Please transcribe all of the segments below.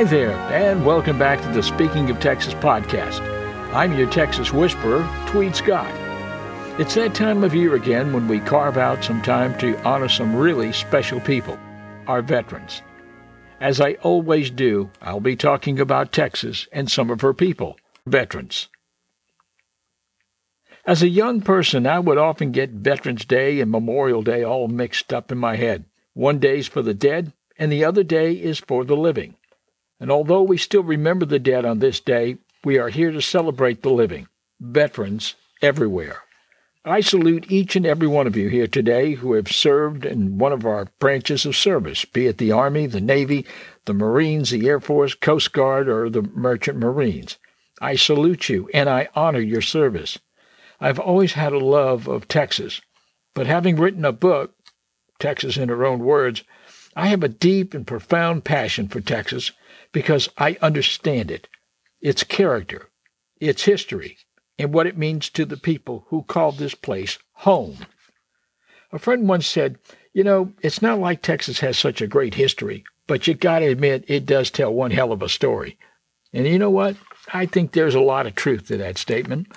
Hi there, and welcome back to the Speaking of Texas podcast. I'm your Texas Whisperer, Tweed Scott. It's that time of year again when we carve out some time to honor some really special people, our veterans. As I always do, I'll be talking about Texas and some of her people, veterans. As a young person, I would often get Veterans Day and Memorial Day all mixed up in my head. One day's for the dead, and the other day is for the living. And although we still remember the dead on this day, we are here to celebrate the living, veterans everywhere. I salute each and every one of you here today who have served in one of our branches of service, be it the Army, the Navy, the Marines, the Air Force, Coast Guard, or the Merchant Marines. I salute you and I honor your service. I've always had a love of Texas, but having written a book, Texas in her own words, I have a deep and profound passion for Texas because I understand it, its character, its history, and what it means to the people who call this place home. A friend once said, You know, it's not like Texas has such a great history, but you gotta admit it does tell one hell of a story. And you know what? I think there's a lot of truth to that statement.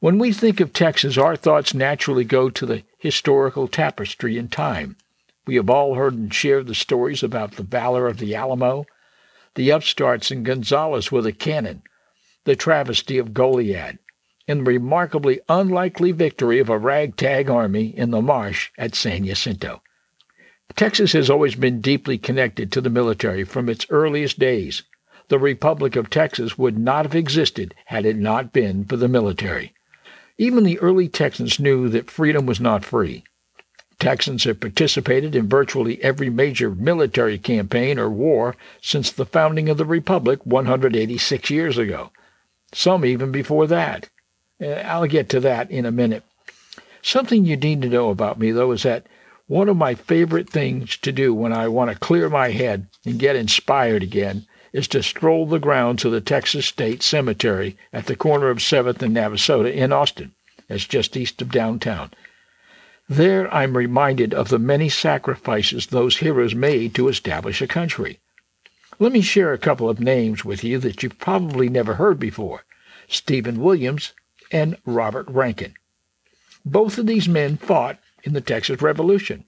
When we think of Texas, our thoughts naturally go to the historical tapestry in time. We have all heard and shared the stories about the valor of the Alamo, the upstarts in Gonzales with a cannon, the travesty of Goliad, and the remarkably unlikely victory of a ragtag army in the marsh at San Jacinto. Texas has always been deeply connected to the military from its earliest days. The Republic of Texas would not have existed had it not been for the military. Even the early Texans knew that freedom was not free. Texans have participated in virtually every major military campaign or war since the founding of the Republic 186 years ago. Some even before that. Uh, I'll get to that in a minute. Something you need to know about me, though, is that one of my favorite things to do when I want to clear my head and get inspired again is to stroll the grounds of the Texas State Cemetery at the corner of 7th and Navasota in Austin. That's just east of downtown. There I'm reminded of the many sacrifices those heroes made to establish a country. Let me share a couple of names with you that you've probably never heard before Stephen Williams and Robert Rankin. Both of these men fought in the Texas Revolution.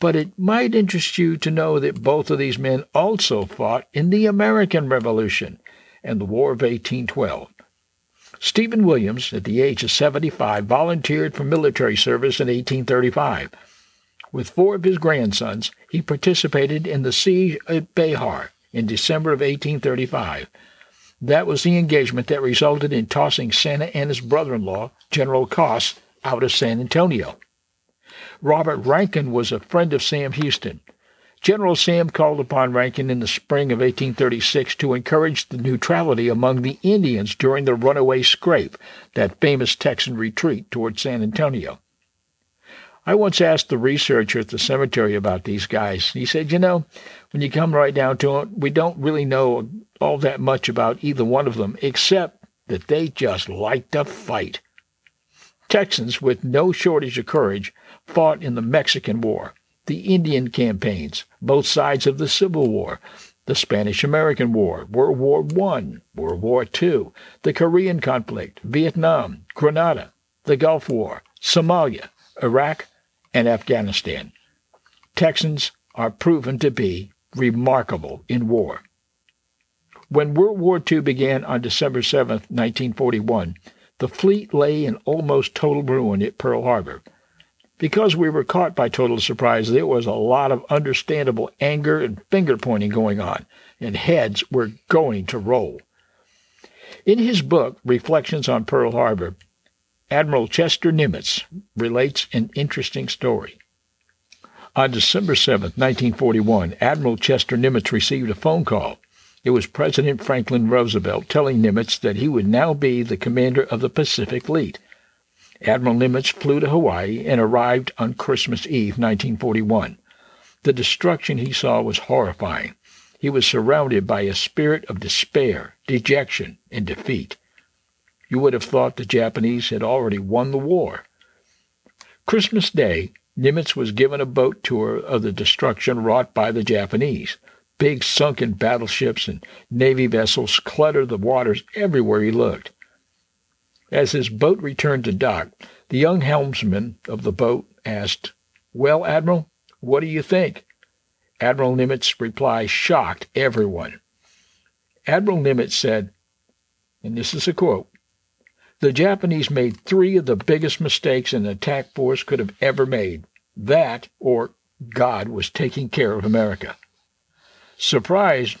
But it might interest you to know that both of these men also fought in the American Revolution and the War of 1812. Stephen Williams, at the age of 75, volunteered for military service in 1835. With four of his grandsons, he participated in the siege at Bexar in December of 1835. That was the engagement that resulted in tossing Santa Anna's brother-in-law, General Cos, out of San Antonio. Robert Rankin was a friend of Sam Houston. General Sam called upon Rankin in the spring of 1836 to encourage the neutrality among the Indians during the runaway scrape, that famous Texan retreat toward San Antonio. I once asked the researcher at the cemetery about these guys. He said, You know, when you come right down to it, we don't really know all that much about either one of them, except that they just like to fight. Texans, with no shortage of courage, fought in the Mexican War, the Indian campaigns, both sides of the Civil War, the Spanish American War, World War I, World War II, the Korean conflict, Vietnam, Grenada, the Gulf War, Somalia, Iraq, and Afghanistan. Texans are proven to be remarkable in war. When World War II began on December 7, 1941, the fleet lay in almost total ruin at Pearl Harbor. Because we were caught by total surprise, there was a lot of understandable anger and finger pointing going on, and heads were going to roll. In his book, Reflections on Pearl Harbor, Admiral Chester Nimitz relates an interesting story. On December 7, 1941, Admiral Chester Nimitz received a phone call. It was President Franklin Roosevelt telling Nimitz that he would now be the commander of the Pacific Fleet. Admiral Nimitz flew to Hawaii and arrived on Christmas Eve, 1941. The destruction he saw was horrifying. He was surrounded by a spirit of despair, dejection, and defeat. You would have thought the Japanese had already won the war. Christmas Day, Nimitz was given a boat tour of the destruction wrought by the Japanese. Big sunken battleships and Navy vessels cluttered the waters everywhere he looked. As his boat returned to dock, the young helmsman of the boat asked, Well, Admiral, what do you think? Admiral Nimitz' reply shocked everyone. Admiral Nimitz said, and this is a quote, the Japanese made three of the biggest mistakes an attack force could have ever made. That, or God was taking care of America. Surprised,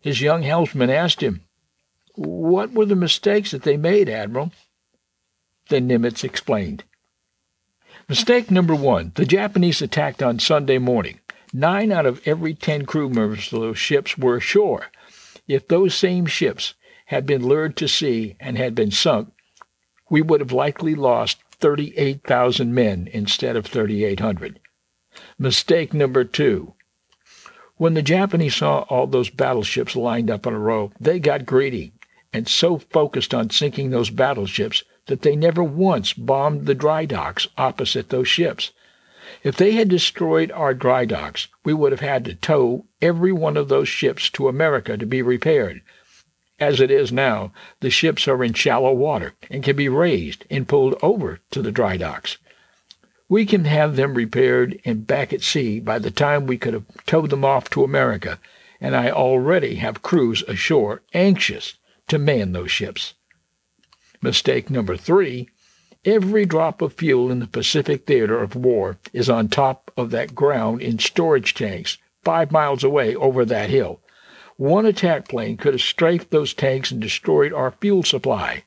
his young helmsman asked him, What were the mistakes that they made, Admiral? Then Nimitz explained. Mistake number one the Japanese attacked on Sunday morning. Nine out of every ten crew members of those ships were ashore. If those same ships had been lured to sea and had been sunk, we would have likely lost 38,000 men instead of 3,800. Mistake number two. When the Japanese saw all those battleships lined up in a row, they got greedy and so focused on sinking those battleships that they never once bombed the dry docks opposite those ships. If they had destroyed our dry docks, we would have had to tow every one of those ships to America to be repaired. As it is now, the ships are in shallow water and can be raised and pulled over to the dry docks. We can have them repaired and back at sea by the time we could have towed them off to America, and I already have crews ashore anxious to man those ships. Mistake number three every drop of fuel in the Pacific theater of war is on top of that ground in storage tanks five miles away over that hill. One attack plane could have strafed those tanks and destroyed our fuel supply.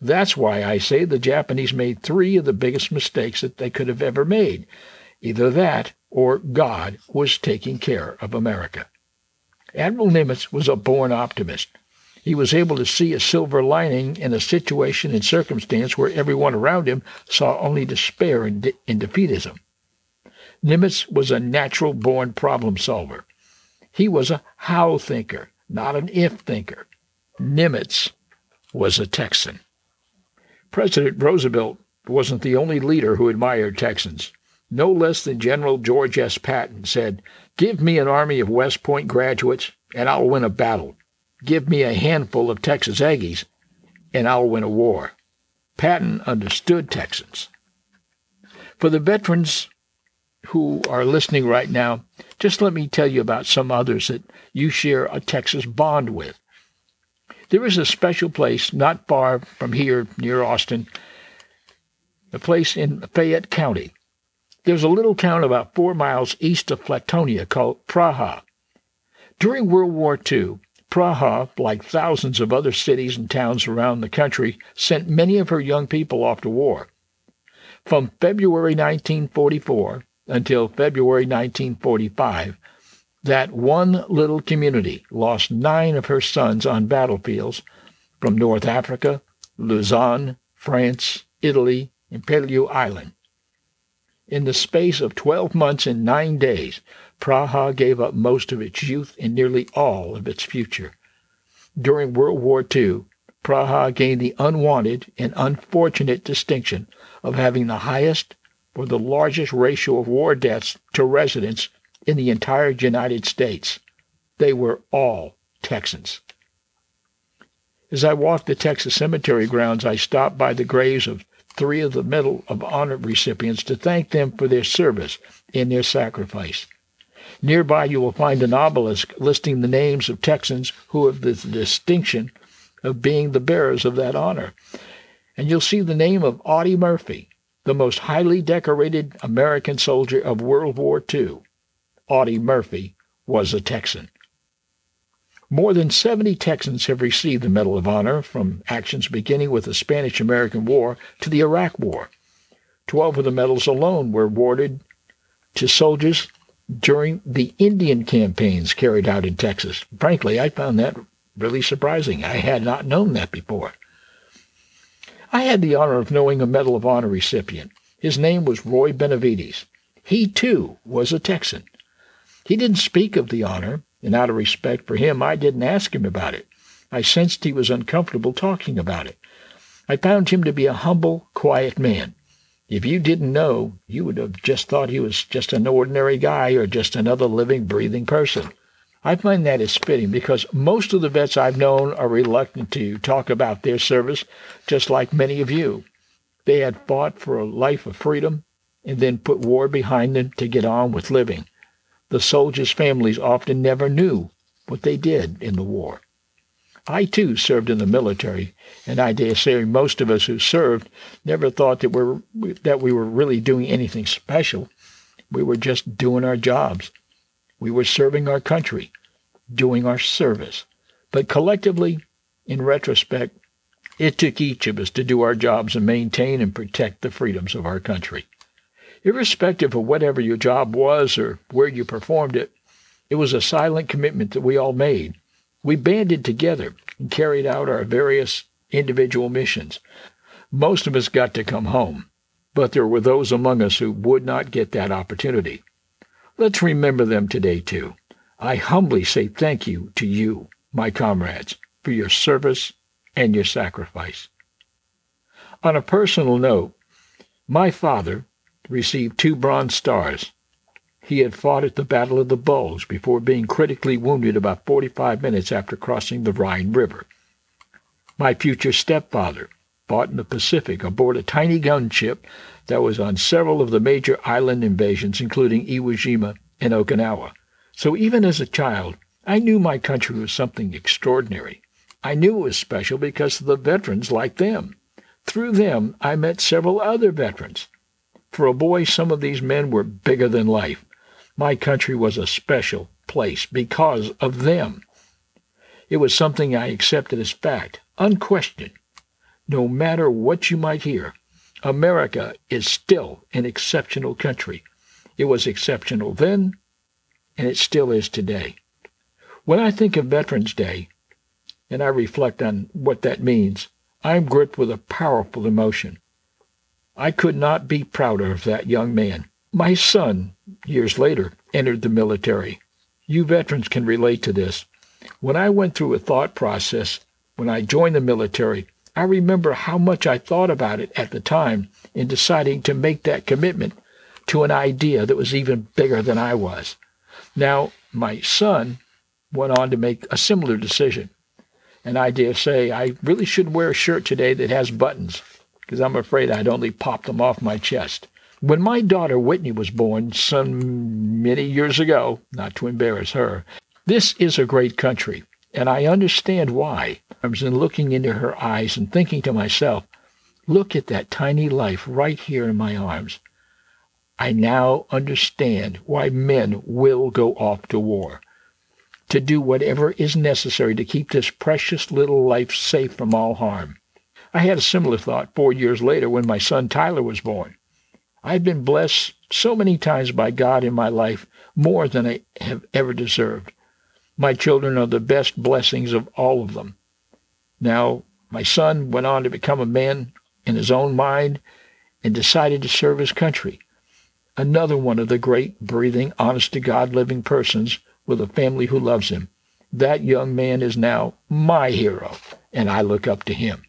That's why I say the Japanese made three of the biggest mistakes that they could have ever made. Either that or God was taking care of America. Admiral Nimitz was a born optimist. He was able to see a silver lining in a situation and circumstance where everyone around him saw only despair and, de- and defeatism. Nimitz was a natural born problem solver. He was a how thinker, not an if thinker. Nimitz was a Texan. President Roosevelt wasn't the only leader who admired Texans. No less than General George S. Patton said, Give me an army of West Point graduates, and I'll win a battle. Give me a handful of Texas Aggies, and I'll win a war. Patton understood Texans. For the veterans who are listening right now, just let me tell you about some others that you share a Texas bond with. There is a special place not far from here near Austin, a place in Fayette County. There's a little town about four miles east of Flatonia called Praha. During World War II, Praha, like thousands of other cities and towns around the country, sent many of her young people off to war. From February 1944 until February 1945, that one little community lost nine of her sons on battlefields from North Africa, Luzon, France, Italy, and Peleliu Island. In the space of 12 months and nine days, Praha gave up most of its youth and nearly all of its future. During World War II, Praha gained the unwanted and unfortunate distinction of having the highest or the largest ratio of war deaths to residents in the entire United States. They were all Texans. As I walked the Texas cemetery grounds, I stopped by the graves of three of the Medal of Honor recipients to thank them for their service and their sacrifice. Nearby, you will find an obelisk listing the names of Texans who have the distinction of being the bearers of that honor. And you'll see the name of Audie Murphy, the most highly decorated American soldier of World War II. Audie Murphy was a Texan. More than 70 Texans have received the Medal of Honor from actions beginning with the Spanish American War to the Iraq War. Twelve of the medals alone were awarded to soldiers during the Indian campaigns carried out in Texas. Frankly, I found that really surprising. I had not known that before. I had the honor of knowing a Medal of Honor recipient. His name was Roy Benavidez. He, too, was a Texan. He didn't speak of the honor, and out of respect for him, I didn't ask him about it. I sensed he was uncomfortable talking about it. I found him to be a humble, quiet man. If you didn't know, you would have just thought he was just an ordinary guy or just another living, breathing person. I find that is fitting because most of the vets I've known are reluctant to talk about their service, just like many of you. They had fought for a life of freedom and then put war behind them to get on with living. The soldiers' families often never knew what they did in the war. I too served in the military, and I dare say most of us who served never thought that we were, that we were really doing anything special. We were just doing our jobs. We were serving our country, doing our service. But collectively, in retrospect, it took each of us to do our jobs and maintain and protect the freedoms of our country. Irrespective of whatever your job was or where you performed it, it was a silent commitment that we all made we banded together and carried out our various individual missions. Most of us got to come home, but there were those among us who would not get that opportunity. Let's remember them today, too. I humbly say thank you to you, my comrades, for your service and your sacrifice. On a personal note, my father received two Bronze Stars he had fought at the Battle of the Bulge before being critically wounded about 45 minutes after crossing the Rhine River. My future stepfather fought in the Pacific aboard a tiny gunship that was on several of the major island invasions, including Iwo Jima and Okinawa. So even as a child, I knew my country was something extraordinary. I knew it was special because of the veterans like them. Through them, I met several other veterans. For a boy, some of these men were bigger than life. My country was a special place because of them. It was something I accepted as fact, unquestioned. No matter what you might hear, America is still an exceptional country. It was exceptional then, and it still is today. When I think of Veterans Day, and I reflect on what that means, I am gripped with a powerful emotion. I could not be prouder of that young man. My son, years later, entered the military. You veterans can relate to this. When I went through a thought process when I joined the military, I remember how much I thought about it at the time in deciding to make that commitment to an idea that was even bigger than I was. Now, my son went on to make a similar decision. And I dare say I really should wear a shirt today that has buttons, because I'm afraid I'd only pop them off my chest. When my daughter Whitney was born some many years ago, not to embarrass her, this is a great country, and I understand why. I was in looking into her eyes and thinking to myself, look at that tiny life right here in my arms. I now understand why men will go off to war. To do whatever is necessary to keep this precious little life safe from all harm. I had a similar thought four years later when my son Tyler was born. I've been blessed so many times by God in my life, more than I have ever deserved. My children are the best blessings of all of them. Now, my son went on to become a man in his own mind and decided to serve his country. Another one of the great, breathing, honest to God living persons with a family who loves him. That young man is now my hero, and I look up to him.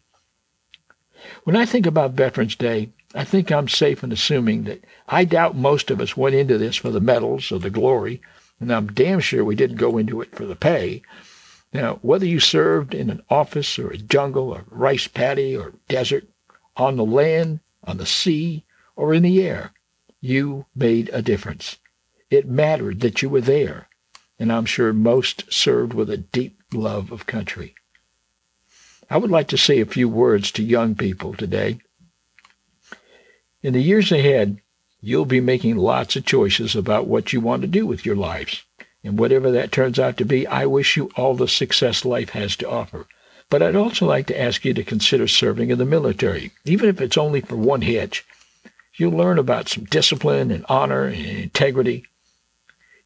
When I think about Veterans Day, I think I'm safe in assuming that I doubt most of us went into this for the medals or the glory, and I'm damn sure we didn't go into it for the pay. Now, whether you served in an office or a jungle or rice paddy or desert, on the land, on the sea, or in the air, you made a difference. It mattered that you were there, and I'm sure most served with a deep love of country. I would like to say a few words to young people today. In the years ahead, you'll be making lots of choices about what you want to do with your lives. And whatever that turns out to be, I wish you all the success life has to offer. But I'd also like to ask you to consider serving in the military, even if it's only for one hitch. You'll learn about some discipline and honor and integrity.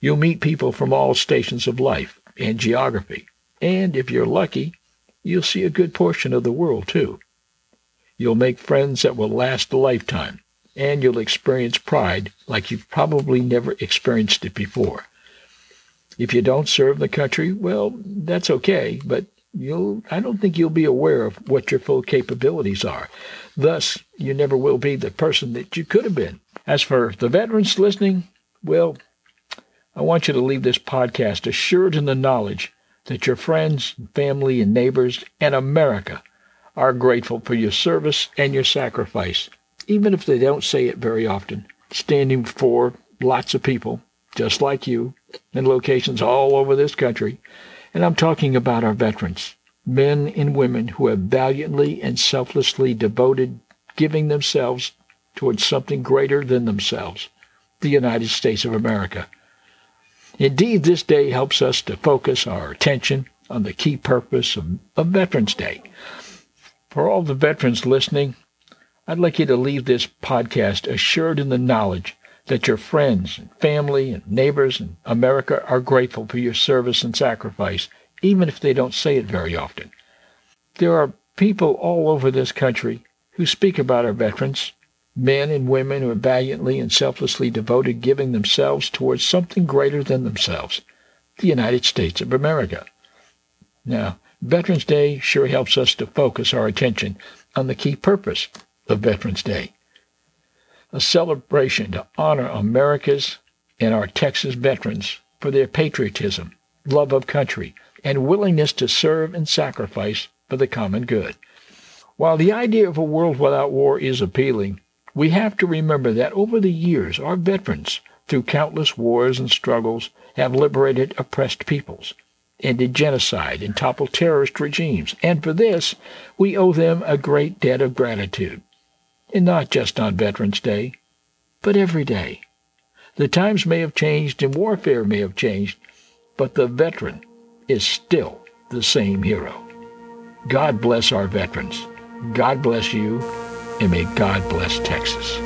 You'll meet people from all stations of life and geography. And if you're lucky, you'll see a good portion of the world, too. You'll make friends that will last a lifetime and you'll experience pride like you've probably never experienced it before. If you don't serve the country, well, that's okay, but you'll I don't think you'll be aware of what your full capabilities are. Thus, you never will be the person that you could have been. As for the veterans listening, well, I want you to leave this podcast assured in the knowledge that your friends, family, and neighbors and America are grateful for your service and your sacrifice, even if they don't say it very often, standing for lots of people just like you in locations all over this country. And I'm talking about our veterans, men and women who have valiantly and selflessly devoted giving themselves towards something greater than themselves, the United States of America. Indeed, this day helps us to focus our attention on the key purpose of, of Veterans Day. For all the veterans listening, I'd like you to leave this podcast assured in the knowledge that your friends and family and neighbors in America are grateful for your service and sacrifice, even if they don't say it very often. There are people all over this country who speak about our veterans, men and women who are valiantly and selflessly devoted, giving themselves towards something greater than themselves, the United States of America. Now, Veterans Day sure helps us to focus our attention on the key purpose of Veterans Day. A celebration to honor America's and our Texas veterans for their patriotism, love of country, and willingness to serve and sacrifice for the common good. While the idea of a world without war is appealing, we have to remember that over the years, our veterans, through countless wars and struggles, have liberated oppressed peoples, ended genocide, and toppled terrorist regimes. And for this, we owe them a great debt of gratitude. And not just on Veterans Day, but every day. The times may have changed and warfare may have changed, but the veteran is still the same hero. God bless our veterans. God bless you and may God bless Texas.